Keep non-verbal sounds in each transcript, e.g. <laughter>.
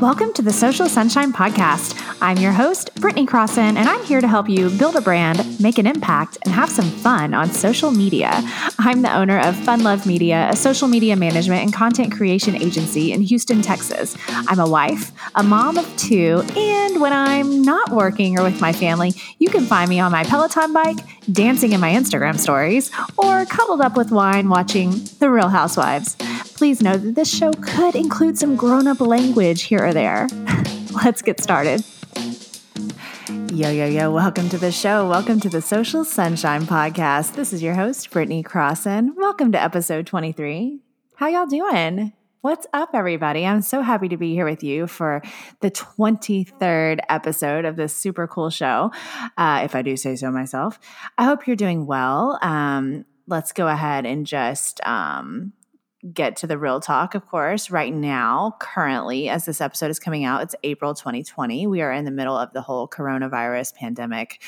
Welcome to the Social Sunshine Podcast. I'm your host, Britney Crosson, and I'm here to help you build a brand, make an impact, and have some fun on social media. I'm the owner of Fun Love Media, a social media management and content creation agency in Houston, Texas. I'm a wife, a mom of two, and when I'm not working or with my family, you can find me on my Peloton bike, dancing in my Instagram stories, or cuddled up with wine watching The Real Housewives. Please know that this show could include some grown up language here or there. <laughs> Let's get started. Yo, yo, yo, welcome to the show. Welcome to the Social Sunshine Podcast. This is your host, Britney Crosson. Welcome to episode 23. How y'all doing? What's up, everybody? I'm so happy to be here with you for the 23rd episode of this super cool show, uh, if I do say so myself. I hope you're doing well. Um, let's go ahead and just um, get to the real talk, of course. Right now, currently, as this episode is coming out, it's April 2020. We are in the middle of the whole coronavirus pandemic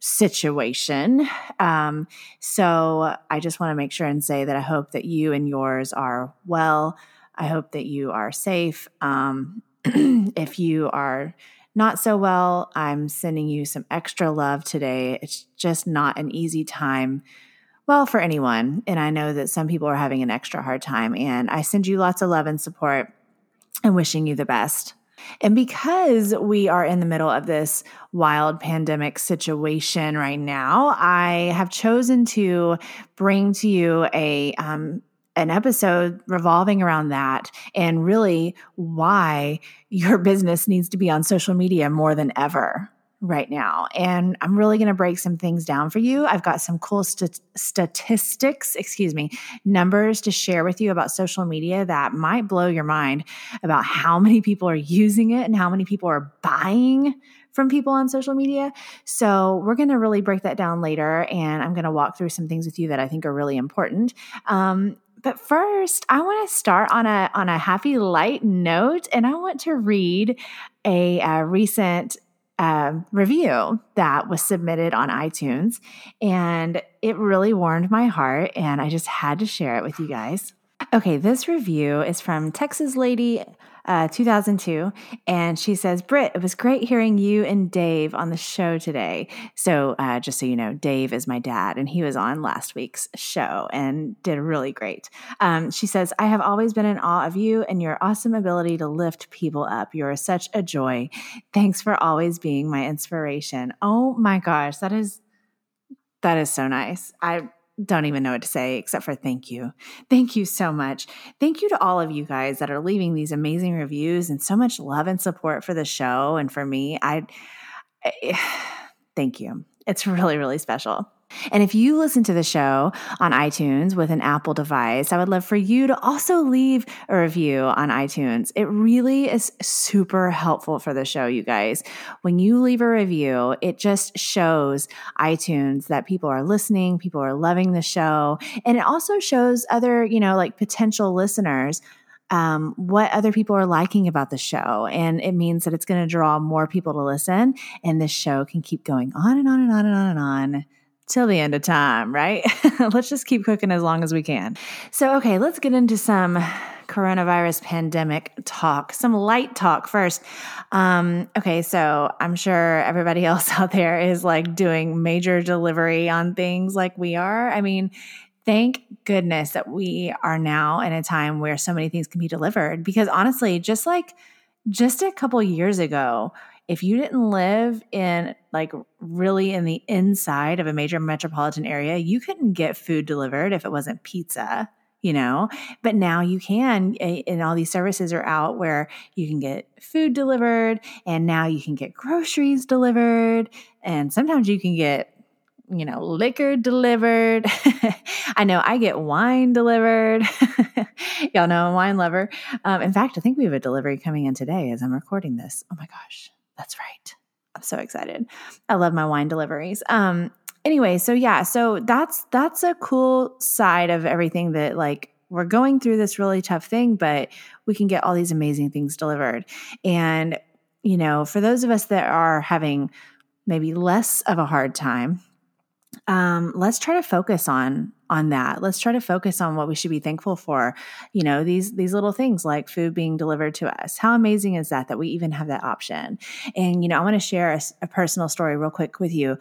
situation. Um, so I just want to make sure and say that I hope that you and yours are well. I hope that you are safe. Um, <clears throat> if you are not so well, I'm sending you some extra love today. It's just not an easy time well for anyone. And I know that some people are having an extra hard time. And I send you lots of love and support and wishing you the best. And because we are in the middle of this wild pandemic situation right now, I have chosen to bring to you a um, an episode revolving around that and really why your <laughs> business needs to be on social media more than ever right now. And I'm really going to break some things down for you. I've got some cool st- statistics, excuse me, numbers to share with you about social media that might blow your mind about how many people are using it and how many people are buying from people on social media. So, we're going to really break that down later. And I'm going to walk through some things with you that I think are really important. Um, but first, I want to start on a on a happy light note, and I want to read a, a recent uh, review that was submitted on iTunes, and it really warmed my heart, and I just had to share it with you guys. Okay, this review is from Texas Lady uh, 2002. And she says, Britt, it was great hearing you and Dave on the show today. So, uh, just so you know, Dave is my dad, and he was on last week's show and did really great. Um, she says, I have always been in awe of you and your awesome ability to lift people up. You are such a joy. Thanks for always being my inspiration. Oh my gosh, that is. That is so nice. I don't even know what to say except for thank you. Thank you so much. Thank you to all of you guys that are leaving these amazing reviews and so much love and support for the show and for me. I, I <sighs> thank you. It's really, really special. And if you listen to the show on iTunes with an Apple device, I would love for you to also leave a review on iTunes. It really is super helpful for the show, you guys. When you leave a review, it just shows iTunes that people are listening, people are loving the show, and it also shows other, you know, like potential listeners um, what other people are liking about the show. And it means that it's going to draw more people to listen. And this show can keep going on and on and on and on and on till the end of time, right? <laughs> let's just keep cooking as long as we can. So, okay, let's get into some coronavirus pandemic talk, some light talk first. Um, okay, so I'm sure everybody <laughs> else out there is like doing major delivery on things like we are. I mean, thank goodness that we are now in a time where so many things can be delivered because honestly, just like just a couple years ago, if you didn't live in like really in the inside of a major metropolitan area, you couldn't get food delivered if it wasn't pizza, you know? But now you can, and all these services are out where you can get food delivered, and now you can get groceries delivered, and sometimes you can get you know, liquor delivered. <laughs> I know I get wine delivered. <laughs> Y'all know I'm a wine lover. Um, in fact, I think we have a delivery coming in today as I'm recording this. Oh my gosh. That's right. I'm so excited. I love my wine deliveries. Um anyway, so yeah, so that's that's a cool side of everything that like we're going through this really tough thing, but we can get all these amazing things delivered. And you know, for those of us that are having maybe less of a hard time, um, let's try to focus on on that. Let's try to focus on what we should be thankful for. You know these these little things like food being delivered to us. How amazing is that that we even have that option? And you know i want to share a, a personal story real quick with you.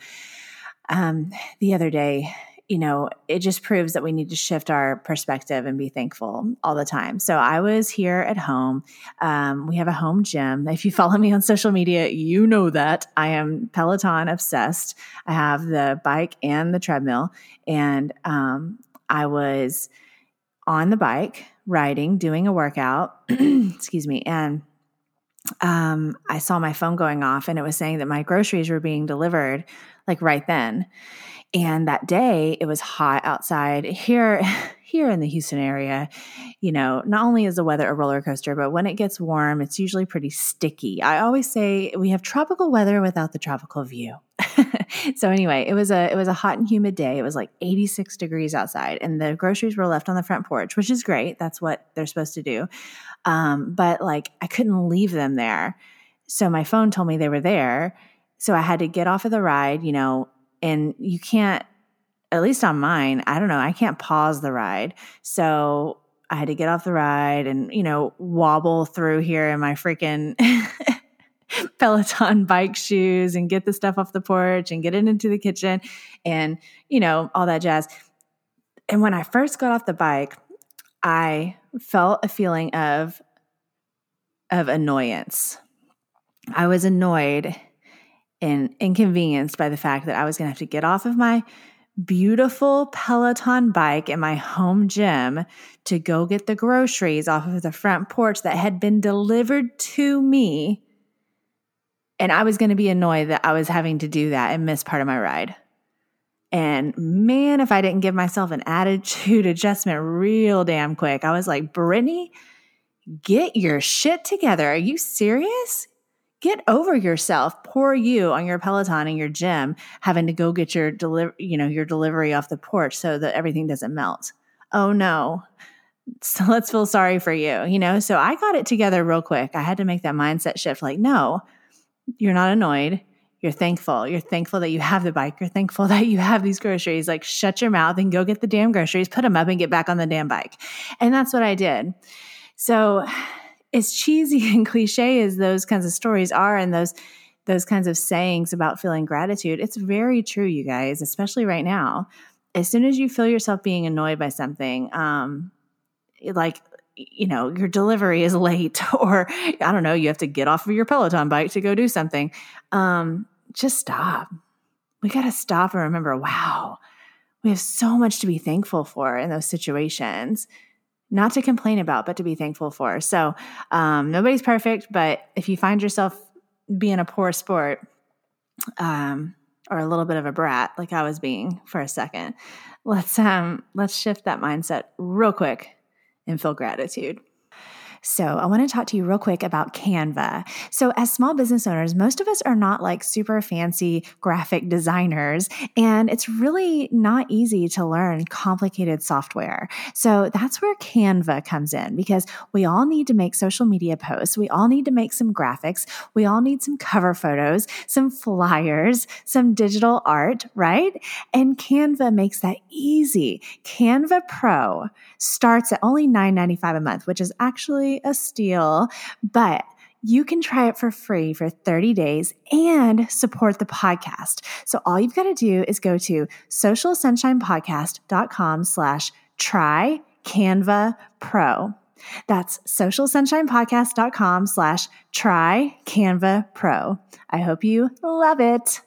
Um, the other day you know, it just proves that we need to shift our perspective and be thankful all the time. So I was here at home. Um, we have a home gym. If you <laughs> follow me on social media, you know that I am Peloton obsessed. I have the bike and the treadmill. And um, I was on the bike, riding, doing a workout. <clears throat> excuse me. And um, I saw my phone going off and it was saying that my groceries were being delivered like right then. And that day it was hot outside here <laughs> here in the Houston area. You know, not only is the weather a roller coaster, but when it gets warm, it's usually pretty sticky. I always say we have tropical weather without the tropical view. <laughs> so anyway, it was a it was a hot and humid day. It was like 86 degrees outside and the groceries were left on the front porch, which is great. That's what they're supposed to do. Um, but like I couldn't leave them there. So my phone told me they were there. So I had to get off of the ride, you know, and you can't at least on mine i don't know i can't pause the ride. So i had to get off the ride and you know wobble through here in my freaking <laughs> peloton bike shoes and get the stuff off the porch and get it into the kitchen and you know all that jazz. And when i first got off the bike i felt a feeling of of annoyance. I was annoyed and inconvenienced by the fact that I was going to have to get off of my beautiful Peloton bike in my home gym to go get the groceries off of the front porch that had been delivered to me. And I was going to be annoyed that I was having to do that and miss part of my ride. And man, if I didn't give myself an attitude <laughs> adjustment real damn quick, I was like, Britney, get your shit together. Are you serious? Get over yourself. Poor you on your Peloton in your gym, having to go get your deliver, you know, your delivery off the porch so that everything doesn't melt. Oh no. So <laughs> let's feel sorry for you, you know? So I got it together real quick. I had to make that mindset shift like, no, you're not annoyed. You're thankful. You're thankful that you have the bike. You're thankful <laughs> that you have these groceries. Like, shut your mouth and go get the damn groceries, put them up, and get back on the damn bike. And that's what I did. So, as cheesy <laughs> and cliche as those kinds of stories are and those those kinds of sayings about feeling gratitude, it's very true, you guys, especially right now. As soon as you feel yourself being annoyed by something, um, like you know your delivery is <laughs> late or i don't know you have to get off of your peloton bike to go do something um, just stop we got to stop and remember wow we have so much to be thankful for in those situations not to complain about, but to be thankful for. So um, nobody's perfect, but if you find yourself being a poor sport um, or a little bit of a brat, like I was being for a second, let's um, let's shift that mindset real quick and feel gratitude. So, I want to talk to you real quick about Canva. So, as small business owners, most of us are not like super fancy graphic designers, and it's really not easy to learn complicated software. So, that's where Canva comes in because we all need to make social media posts, we all need to make some graphics, we all need some cover photos, some flyers, some digital art, right? And Canva makes that easy. Canva Pro starts at only $9.95 a month, which is actually a steal, but you can try it for free for 30 days and support the podcast. So all you've got to do is go to socialsunshinepodcast.com slash try Canva Pro. That's socialsunshinepodcast.com slash try Canva Pro. I hope you love it.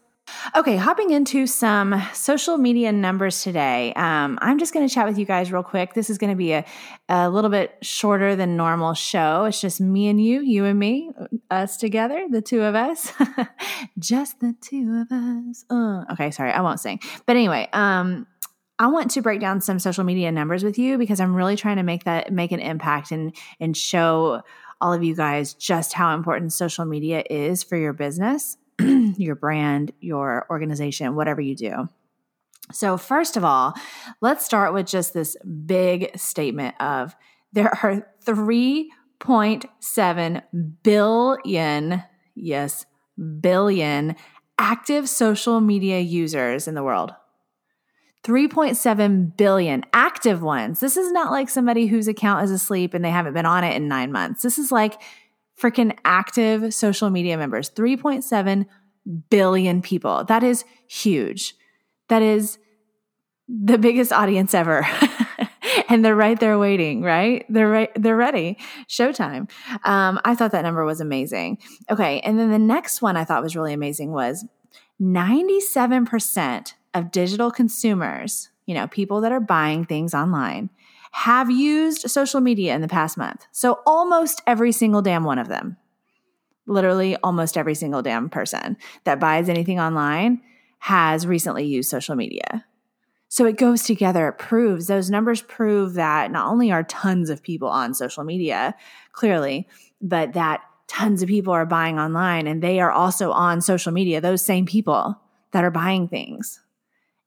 Okay, hopping into some social media numbers today. Um, I'm just going to chat with you guys real quick. This is going to be a, a little bit shorter than normal show. It's just me and you, you and me, us together, the two of us, <laughs> just the two of us. Uh, okay, sorry, I won't sing. But anyway, um, I want to break down some social media numbers with you because I'm really trying to make that make an impact and and show all of you guys just how important social media is for your business <clears throat> your brand, your organization, whatever you do. So, first of all, let's start with just this big statement of there are 3.7 billion, yes, billion active social media users in the world. 3.7 billion active ones. This is not like somebody whose account is asleep and they haven't been on it in nine months. This is like freaking active social media members 3.7 billion people. That is huge. That is the biggest audience ever. <laughs> and they're right there waiting, right? They're right, they're ready. Showtime. Um, I thought that number was amazing. Okay. And then the next one I thought was really amazing was 97% of digital consumers, you know, people that are buying things online, have used social media in the past month. So almost every single damn one of them, literally almost every single damn person that buys anything online has recently used social media. So it goes together. It proves those numbers prove that not only are tons of people on social media, clearly, but that tons of people are buying online and they are also on social media, those same people that are buying things.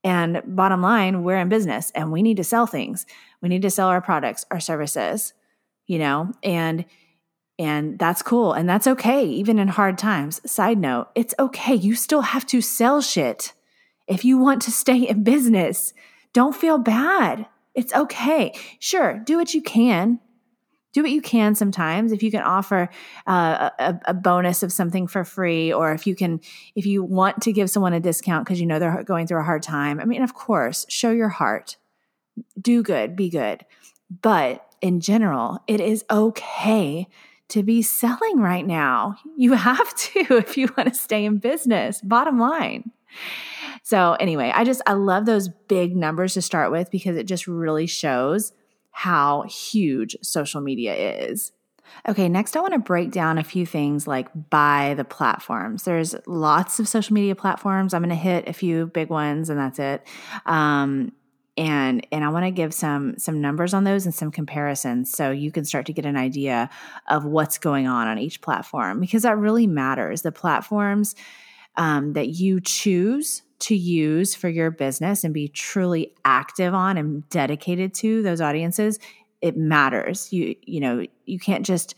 And bottom line, we're in business and we need to sell things. We need to sell our products, our services, you know, and and that's cool and that's okay even in hard times. Side note, it's okay. You still have to sell shit if you want to <laughs> stay in business. Don't feel bad. It's okay. Sure, do what you can do what you can sometimes if you can offer uh, a, a, bonus of something for free or if you can if you want to give someone a discount because you know they're going through a hard time i mean of course show your heart do good be good but in general it is okay to be selling right now you have to <laughs> if you want to stay in business bottom line so anyway i just i love those big numbers to start with because it just really shows how huge social media is. Okay, next I want to break down a few things like by the platforms. There's lots of social media platforms. I'm going to hit a few big ones and that's it. Um, and and I want to give some some numbers on those and some comparisons so you can start to get an idea of what's going on on each platform because that really matters. The platforms um, that you choose to use for your business and be truly active on and dedicated to those audiences, it matters. You you know, you can't just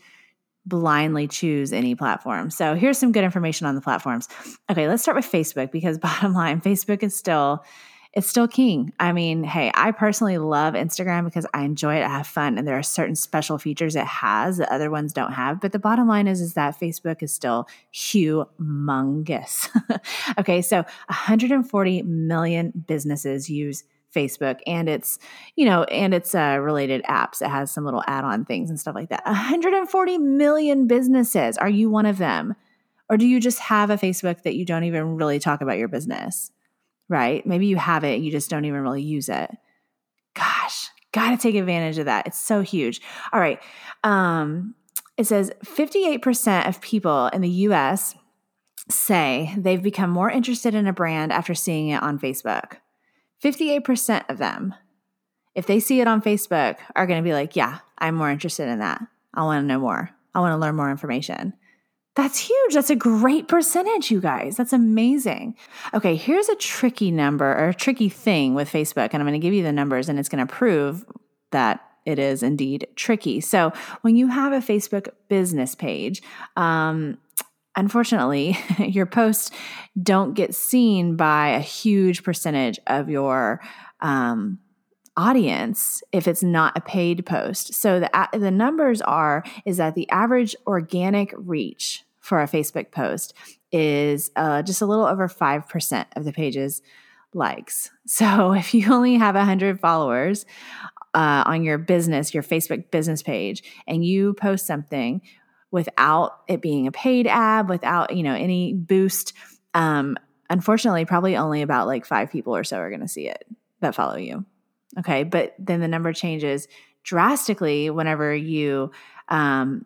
blindly choose any platform. So here's some good information on the platforms. Okay, let's start with Facebook because <laughs> bottom line, Facebook is still it's still king. I mean, hey, I personally love Instagram because I enjoy it, I have fun, and there are certain special features it has that other ones don't have. But the bottom line is, is that Facebook is still humongous. <laughs> okay, so 140 million businesses use Facebook and it's, you know, and it's uh, related apps. It has some little add-on things and stuff like that. 140 million businesses. Are you one of them? Or do you just have a Facebook that you don't even really talk about your business? Right? Maybe you have it, you just don't even really use it. Gosh, got to take advantage of that. It's so huge. All right. Um, it says 58% of people in the US say they've become more interested in a brand after seeing it on Facebook. 58% of them, if they see it on Facebook, are to be like, yeah, I'm more interested in that. I want to know more. I want to learn more information. That's huge. That's a great percentage, you guys. That's amazing. Okay, here's a tricky number or a tricky thing with Facebook, and I'm going to give you the numbers, and it's going to prove that it is indeed tricky. So, when you have a Facebook business page, um, unfortunately, <laughs> your posts don't get seen by a huge percentage of your um, audience if it's not a paid post. So the the numbers are is that the average organic reach for a Facebook post is uh, just a little over 5% of the page's likes. <laughs> So if you only have 100 followers uh, on your business, your Facebook business page, and you post something without it being a paid ad, without, you know, any boost, um, unfortunately, probably only about like five people or so are going to see it that follow you. Okay. But then the number changes drastically whenever you um,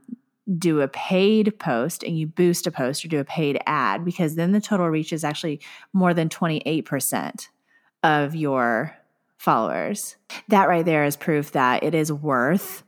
do a paid post and you boost a post or do a paid ad, because then the total reach is actually more than 28% of your followers. That right there is proof that it is worth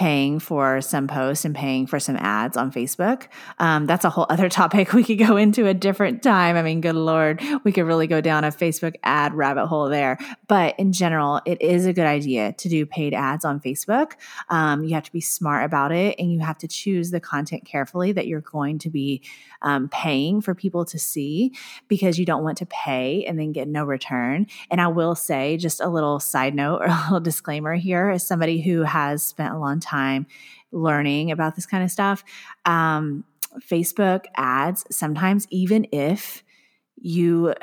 paying for some posts and paying for some ads on Facebook. Um, that's a whole other <laughs> topic we could go into a different time. I mean, good Lord, we could really go down a Facebook ad rabbit hole there. But in general, it is a good idea to do paid ads on Facebook. Um, you have to be smart about it and you have to choose the content carefully that you're going to be um, paying for people to see because you don't want to pay and then get no return. And I will say, just a little side note or <laughs> a little disclaimer here, as somebody who has spent a long time learning about this kind of stuff, um, Facebook ads, sometimes even if you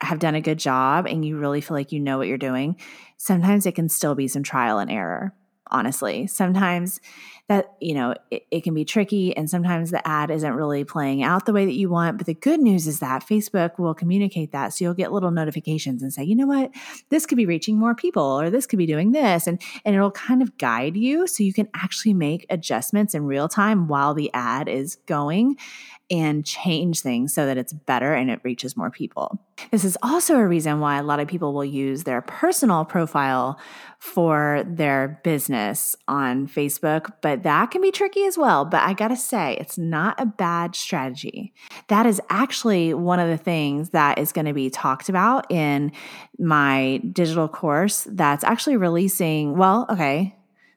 have done a good job and you really feel like you know what you're doing, sometimes it can still be some trial and error honestly. Sometimes that, you know, it, it, can be tricky and sometimes the ad isn't really playing out the way that you want. But the good news is that Facebook will communicate that. So you'll get little notifications and say, you know what, this could be reaching more people or this could be doing this. And, and it'll kind of guide you so you can actually make adjustments in real time while the ad is going and change things so that it's better and it reaches more people. This is also a reason why a lot of people will use their personal profile for their business on Facebook, but that can be tricky as well. But I gotta say, it's not a bad strategy. That is actually one of the things that is gonna be talked about in my digital course that's actually releasing, well, okay,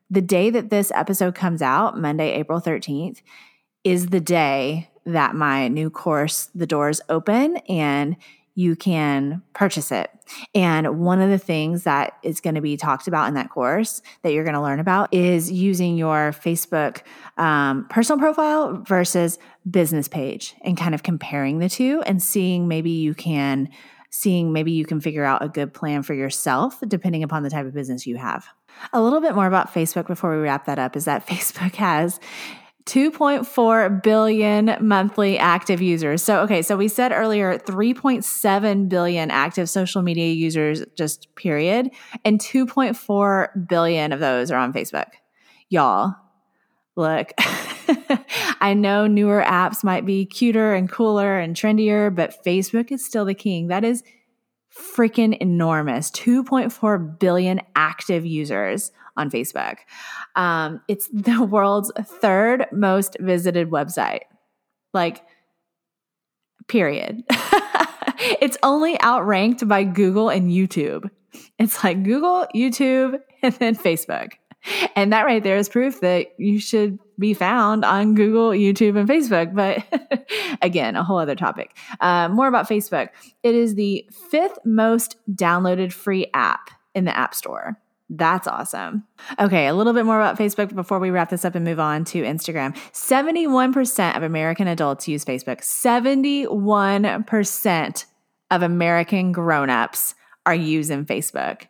the day that this episode comes out, Monday, April 13th, is the day that my new course, The Doors Open, and you can purchase it. And one of the things that is going to be talked about in that course that you're going to learn about is using your Facebook um, personal profile versus business page and kind of comparing the two and seeing maybe you can seeing maybe you can figure out a good plan for yourself depending upon the type of business you have. A little bit more about Facebook before we wrap that up is that <laughs> Facebook has 2.4 billion monthly active users. So, okay, so we said earlier 3.7 billion active social media users, just period, and 2.4 billion of those are on Facebook. Y'all, look, <laughs> I know newer apps might be cuter and cooler and trendier, but Facebook is still the king. That is freaking enormous 2.4 billion active users on Facebook. Um, it's <laughs> the world's third most visited website. Like, period. <laughs> it's only outranked by Google and YouTube. It's like Google, YouTube, <laughs> and then Facebook. And that right there is proof that you should be found on Google, YouTube, and Facebook. But again, a whole other topic. Uh, more about Facebook. It is the fifth most downloaded free app in the App Store. That's awesome. Okay, a little bit more about Facebook before we wrap this up and move on to Instagram. 71% of American adults use Facebook. 71% of American grown-ups are using Facebook.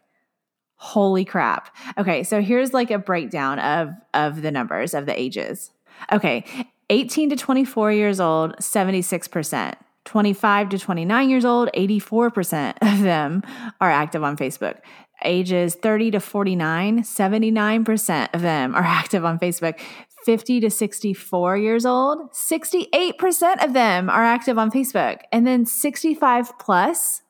Holy crap. Okay, so here's like a breakdown of of the numbers of the ages. Okay, 18 to 24 years old, 76%. 25 to 29 years old, 84% of them are active on Facebook ages 30 to 49, 79% of them are <laughs> active on Facebook. 50 to 64 years old, 68% of them are active on Facebook. And then 65 plus,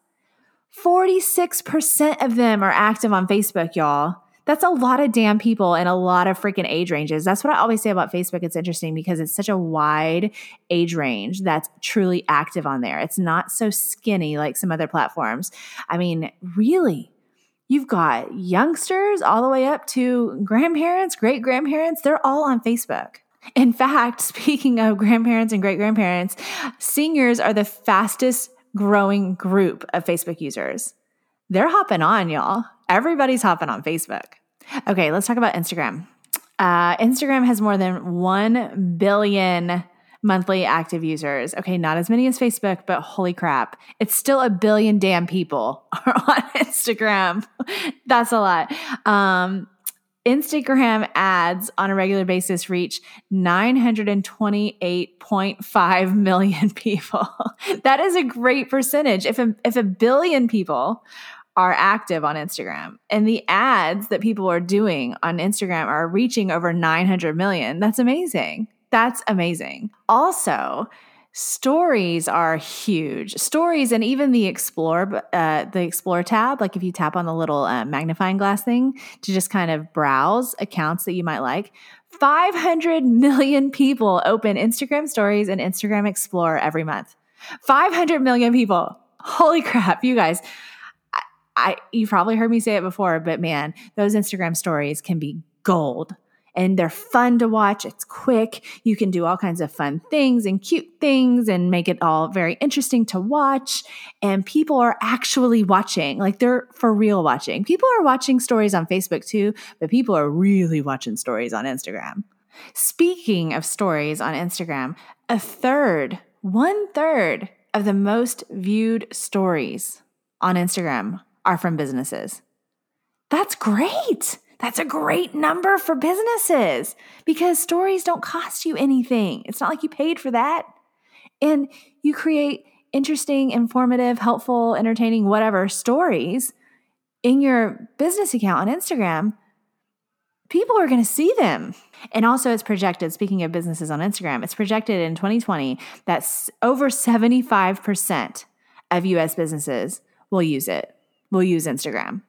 46% of them are active on Facebook, y'all. That's a lot of damn people and a lot of freaking age ranges. That's what I always say about Facebook. It's interesting because it's such a wide age range that's truly active on there. It's not so skinny like some other platforms. I mean, really, You've got youngsters all the way up to grandparents, great grandparents. They're all on Facebook. In fact, <laughs> speaking of grandparents and great grandparents, seniors are the fastest growing group of Facebook users. They're hopping on, y'all. Everybody's hopping on Facebook. Okay, let's talk about Instagram. Uh, Instagram has more than 1 billion monthly active users. Okay, not as many as Facebook, but holy crap, it's still a billion damn people <laughs> are on <laughs> Instagram. <laughs> That's a lot. Um, Instagram ads on a regular basis reach 928.5 million people. that is a great percentage. If a, if a billion people are active on Instagram and the ads that people are doing on Instagram are reaching over 900 million, that's amazing. That's amazing. Also, Stories are huge. Stories and even the explore, uh, the explore tab. Like if you tap on the little uh, magnifying glass thing to just kind of browse accounts that you might like. 500 million people open Instagram stories and Instagram Explore every month. 500 million people. Holy crap, you guys. I, I you probably heard me say it before, but man, those Instagram stories can be gold and they're fun to watch. It's quick. You can do all kinds of fun things and cute things and make it all very interesting to watch. And people are actually watching, like they're for real watching. People are watching stories on Facebook too, but people are really watching stories on Instagram. Speaking of stories on Instagram, a third, one third of the most viewed stories on Instagram are from businesses. That's great. That's a great number for businesses because stories don't cost you anything. It's not like you paid for that. And you create interesting, informative, helpful, entertaining, whatever stories in your business account on Instagram. People are going to see them. And also, it's projected, speaking of businesses on Instagram, it's projected in 2020 that over 75% of US businesses will use it, will use Instagram.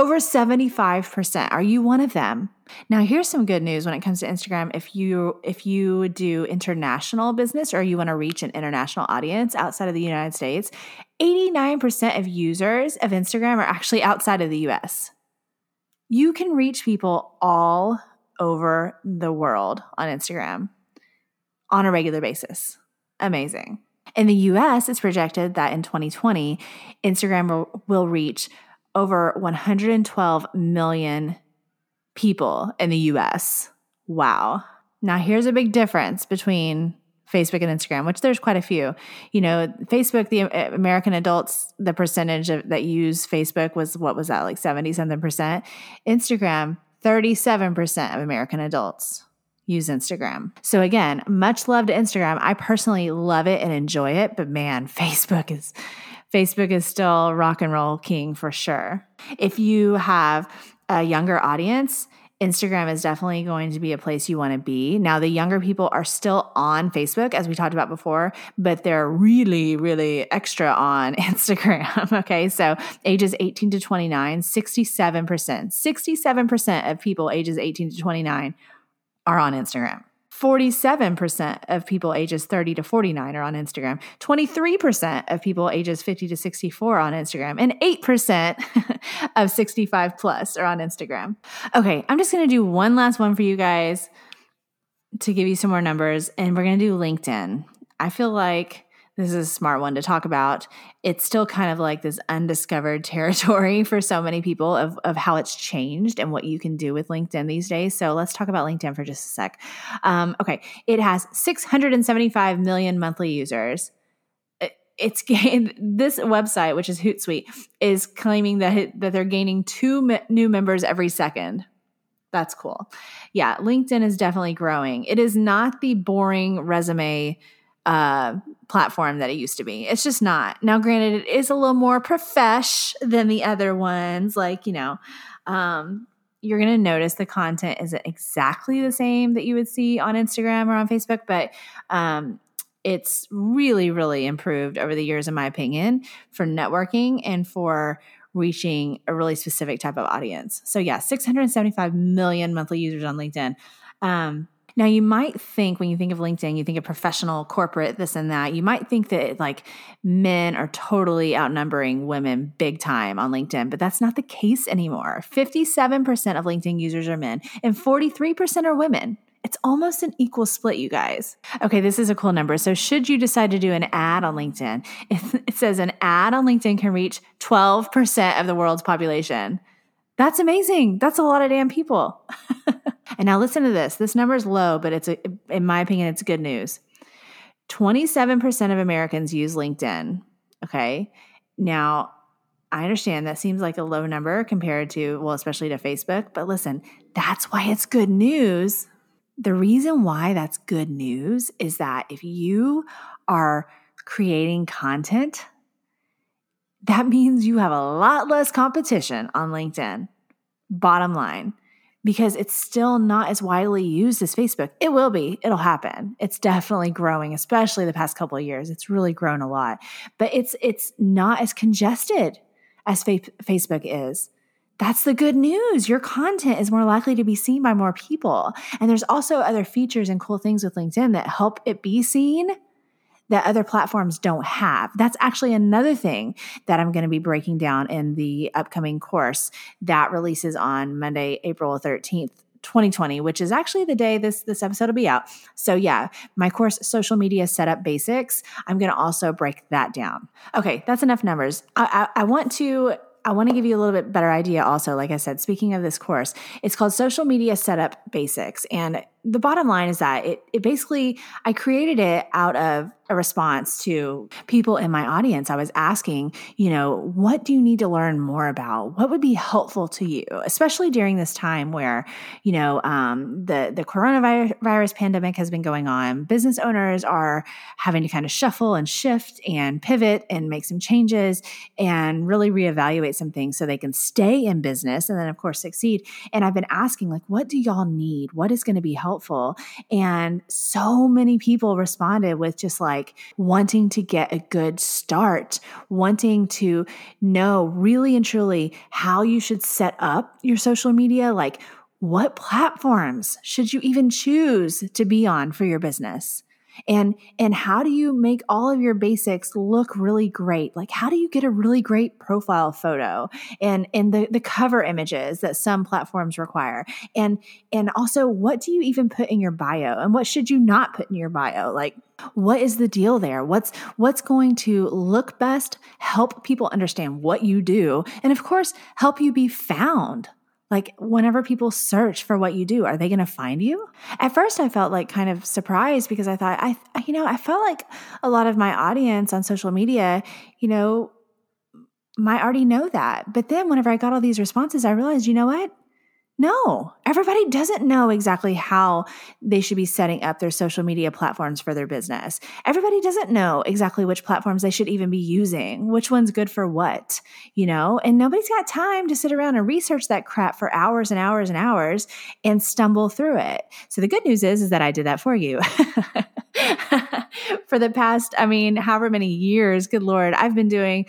Over 75%. Are you one of them? Now here's some good news when it comes to Instagram. If you if you do international business or you want to reach an international audience outside of the United States, 89% of users of Instagram are actually outside of the US. You can reach people all over the world on Instagram on a regular basis. Amazing. In the US, it's projected that in 2020, Instagram will, reach over 112 million people in the US. Wow. Now, here's a big difference between Facebook and Instagram, which there's quite a few. You know, Facebook, the American adults, the percentage of, that use Facebook was what was that, like 70 something percent? Instagram, 37% of American adults use Instagram. So again, much love to Instagram. I personally love it and enjoy it, but man, <laughs> Facebook is Facebook is still rock and roll king for sure. If you have a younger audience, Instagram is definitely going to be a place you want to be. Now, the younger people are still on Facebook, as we talked about before, but they're really, really extra on <laughs> Instagram. <laughs> okay. So, ages 18 to 29, 67%, 67% of people ages 18 to 29 are on Instagram. 47% of people ages 30 to 49 are on Instagram. 23% of people ages 50 to 64 on Instagram. And 8% <laughs> of 65 plus are on Instagram. Okay, I'm just going to do one last one for you guys to give you some more numbers. And we're going to do LinkedIn. I feel like this is a smart one to talk about. It's still kind of like this undiscovered <laughs> territory for so many people of, of how it's changed and what you can do with LinkedIn these days. So let's talk about LinkedIn for just a sec. Um, okay, it has 675 million monthly users. it's <laughs> this website, which is Hootsuite, is claiming that that they're gaining two new members every second. That's cool. Yeah, LinkedIn is definitely growing. It is not the boring resume uh, platform that it used to be. It's just not. Now, granted, it is a little more profesh than the other ones. Like, you know, um, you're going to notice the content isn't exactly the same that you would see on Instagram or on Facebook, but um, it's really, really improved over the years, in my opinion, for networking and for reaching a really specific type of audience. So, yeah, 675 million monthly users on LinkedIn. Um, now, you might think when you think of LinkedIn, you think of professional, corporate, this and that. You might think that like men are totally outnumbering women big time on LinkedIn, but that's not the case anymore. 57% of LinkedIn users are men and 43% are women. It's almost an equal split, you guys. Okay, this is a cool number. So, should you decide to do an ad on LinkedIn, it says an ad on LinkedIn can reach 12% of the world's population. That's amazing. That's a lot of damn people. <laughs> and now listen to this. This number is low, but it's a, in my opinion, it's good news. 27% of Americans use LinkedIn. Okay. Now, I understand that seems like a low number compared to, well, especially to Facebook, but listen, that's why it's good news. The reason why that's good news is that if you are creating content that means you have a lot less competition on LinkedIn. Bottom line, because it's still not as widely used as Facebook. It will be, it'll happen. It's definitely growing, especially the past couple of years. It's really grown a lot. But it's it's not as congested as fa- Facebook is. That's the good news. Your content is more likely to be seen by more people. And there's also other features and cool things with LinkedIn that help it be seen that other platforms don't have. That's actually another thing that I'm going to be breaking down in the upcoming course that releases on Monday, April 13th. 2020 which is actually the day this this episode will be out so yeah my course social media setup basics i'm going to also break that down okay that's enough numbers I, I, I want to I want to give you a little bit better idea also. Like I said, speaking of this course, it's called Social Media Setup Basics. And the bottom line is that it, it basically, I created it out of a response to people in my audience. I was asking, you know, what do you need to learn more about? What would be helpful to you, especially during this time where, you know, um, the the coronavirus pandemic has been going on. Business owners are having to kind of shuffle and shift and pivot and make some changes and really reevaluate some things so they can stay in business and then, of course, succeed. And I've been asking, like, what do y'all need? What is going to be helpful? And so many people responded with just like like wanting to get a good start, wanting to know really and truly how you should set up your social media, like what platforms should you even choose to be on for your business? And and how do you make all of your basics look really great? Like how do you get a really great profile photo and and the the cover images that some platforms require? And and also what do you even put in your bio? And what should you not put in your bio? Like what is the deal there? What's what's going to look best help people understand what you do and of course help you be found like, whenever people search for what you do, are they going to find you? At first, I felt like kind of surprised because I thought, I, you know, I felt like a lot of my audience on social media, you know, might already know that. But then whenever I got all these responses, I realized, you know what? No, everybody doesn't know exactly how they should be setting up their social media platforms for their business. Everybody doesn't know exactly which platforms they should even be using, which one's good for what, you know? And nobody's got time to sit around and research that crap for hours and hours and hours and stumble through it. So the good news is is that I did that for you. <laughs> <laughs> for the past, I mean, however many years, good Lord, I've been doing,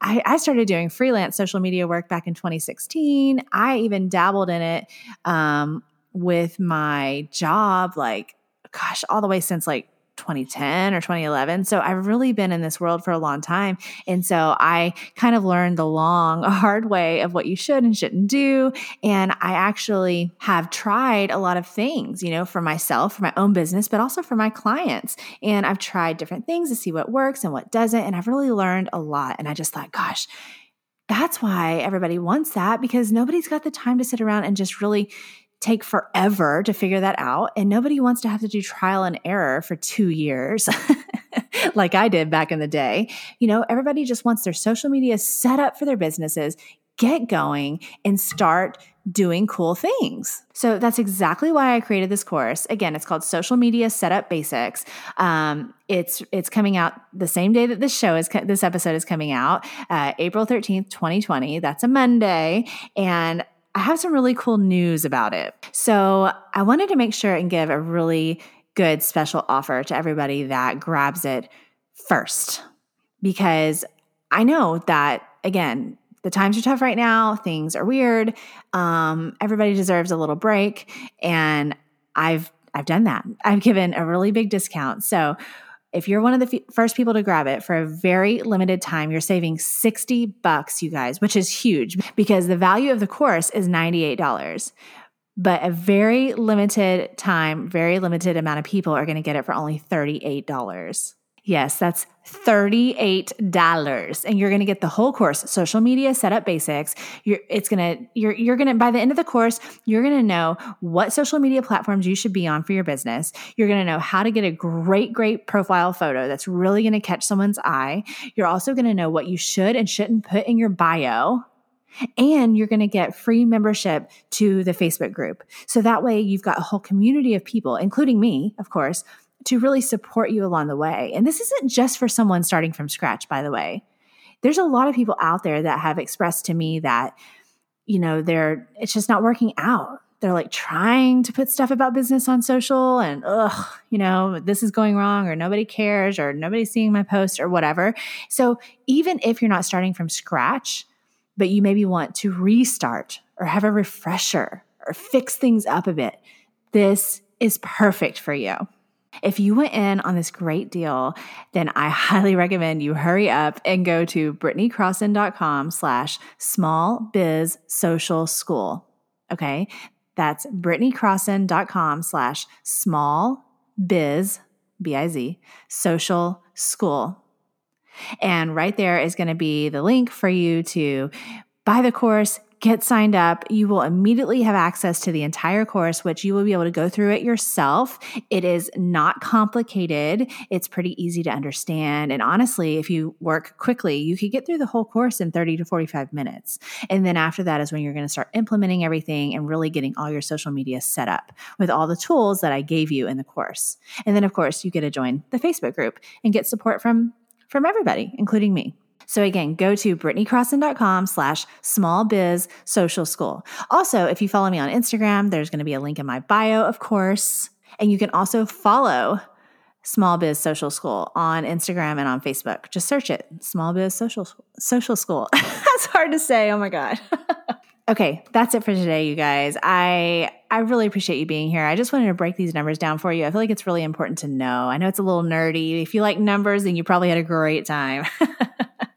I, I, started doing freelance social media work back in 2016. I even dabbled in it um, with my job, like, gosh, all the way since like 2010 or 2011. So I've really been in this world for a long time. And so I kind of learned the long, <laughs> hard way of what you should and shouldn't do. And I actually have tried a lot of things, you know, for myself, for my own business, but also for my clients. And I've tried different things to see what works and what doesn't. And I've really learned a lot. And I just thought, gosh, that's why everybody wants that because nobody's got the time to sit around and just really take forever to figure that out. And nobody wants to have to do trial and error for two years. <laughs> like I did back in the day. You know, everybody just wants their social media set up for their businesses, get going, and start doing cool things. So that's exactly why I created this course. Again, it's called Social Media Setup Basics. Um, it's it's coming out the same day that this show is this episode is coming out, uh, April thirteenth, twenty twenty. That's a Monday, and I have some really cool news about it. So I wanted to make sure and give a really good special offer to everybody that grabs it first because I know that, again, the times are tough right now. Things are weird. Um, everybody deserves a little break, and I've I've done that. I've given a really big discount. So if you're one of the f- first people to grab it for a very limited time, you're saving 60 bucks, you guys, which is huge because the value of the course is $98. But a very limited time, very limited amount of people are going to get it for only $38. Yes, that's $38 and you're going to get the whole course social media setup basics. You're it's going to you're you're going to by the end of the course you're going to know what social media platforms you should be on for your business. You're going to know how to get a great great profile photo that's really going to catch someone's eye. You're also going to know what you should and shouldn't put in your bio. And you're going to get free membership to the Facebook group. So that way you've got a whole community of people, including me, of course, to really support you along the way. And this isn't just for someone starting from scratch, by the way. There's a lot of people out there that have expressed to me that, you know, they're, it's just not working out. they're like trying to put stuff about business on social and ugh, you know, this is going wrong or nobody cares or nobody's seeing my post or whatever. So even if you're not starting from scratch, but you maybe want to restart or have a refresher or fix things up a bit, this is perfect for you. If you went in on this great deal, then I <laughs> highly recommend you hurry up and go to britneycrosson.com slash small biz social school. Okay. That's britneycrosson.com slash small biz, B-I-Z, social school. And right there is going to be the link for you to buy the course, get signed up. You will immediately have access to the entire course, which you will be able to go through it yourself. It is not complicated. It's pretty easy to understand. And honestly, if you work quickly, you could get through the whole course in 30 to 45 minutes. And then after that is when you're going to start implementing everything and really getting all your social media set up with all the tools that I gave you in the course. And then of course, you get to join the Facebook group and get support from from everybody, including me. So again, go to britneycrosson.com slash small biz social school. Also, if you follow me on Instagram, there's going to be a link in my bio, of course. And you can also follow Small Biz Social School on Instagram and on Facebook. Just search it, Small Biz Social Social School. <laughs> that's hard to say. Oh my god. <laughs> okay, that's it for today, you guys. I I really appreciate you being here. I just wanted to break these numbers down for you. I feel like it's really important to know. I know it's a little nerdy. If you like numbers, then you probably had a great time. <laughs>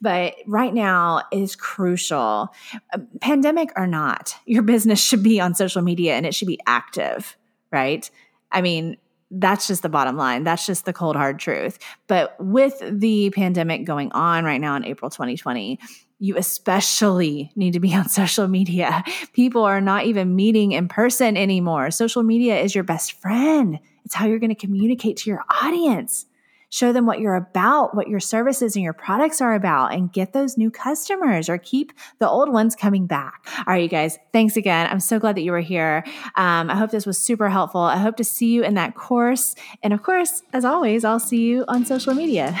but right now is crucial. Um, pandemic or not, your business should be on social media and it should be active, right? I mean, that's just the bottom line. That's just the cold hard truth. But with the pandemic going on right now in April 2020, you especially need to be <laughs> on social media. People are not even meeting in person anymore. Social media is your best friend. It's how you're going to communicate to your audience show them what you're about, what your services and your products are about, and get those new customers or keep the old ones coming back. All right, you guys, thanks again. I'm so glad that you were here. Um, I hope this was super helpful. I hope to see you in that course. And of course, as always, I'll see you on social media.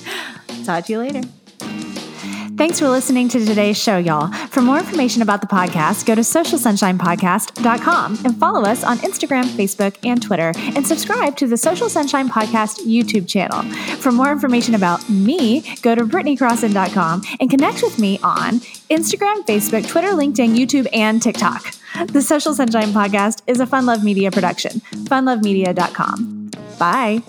<laughs> Talk to you later. Thanks for listening to today's show, y'all. For more information about the podcast, go to socialsunshine.podcast.com and follow us on Instagram, Facebook, and Twitter, and subscribe to the Social Sunshine Podcast YouTube channel. For more information about me, go to britneycrosson.com and connect with me on Instagram, Facebook, Twitter, LinkedIn, YouTube, and TikTok. The Social Sunshine Podcast is a Fun Love Media production. funlovemedia.com. Bye.